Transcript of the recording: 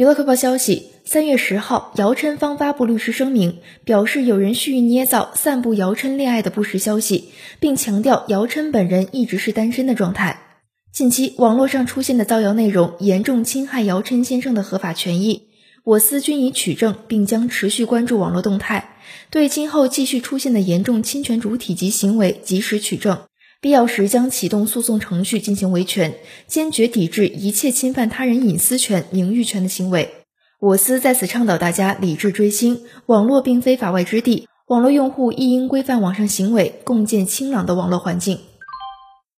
娱乐快报消息：三月十号，姚琛方发布律师声明，表示有人蓄意捏造、散布姚琛恋爱的不实消息，并强调姚琛本人一直是单身的状态。近期网络上出现的造谣内容严重侵害姚琛先生的合法权益，我司均已取证，并将持续关注网络动态，对今后继续出现的严重侵权主体及行为及时取证。必要时将启动诉讼程序进行维权，坚决抵制一切侵犯他人隐私权、名誉权的行为。我司在此倡导大家理智追星，网络并非法外之地，网络用户亦应规范网上行为，共建清朗的网络环境。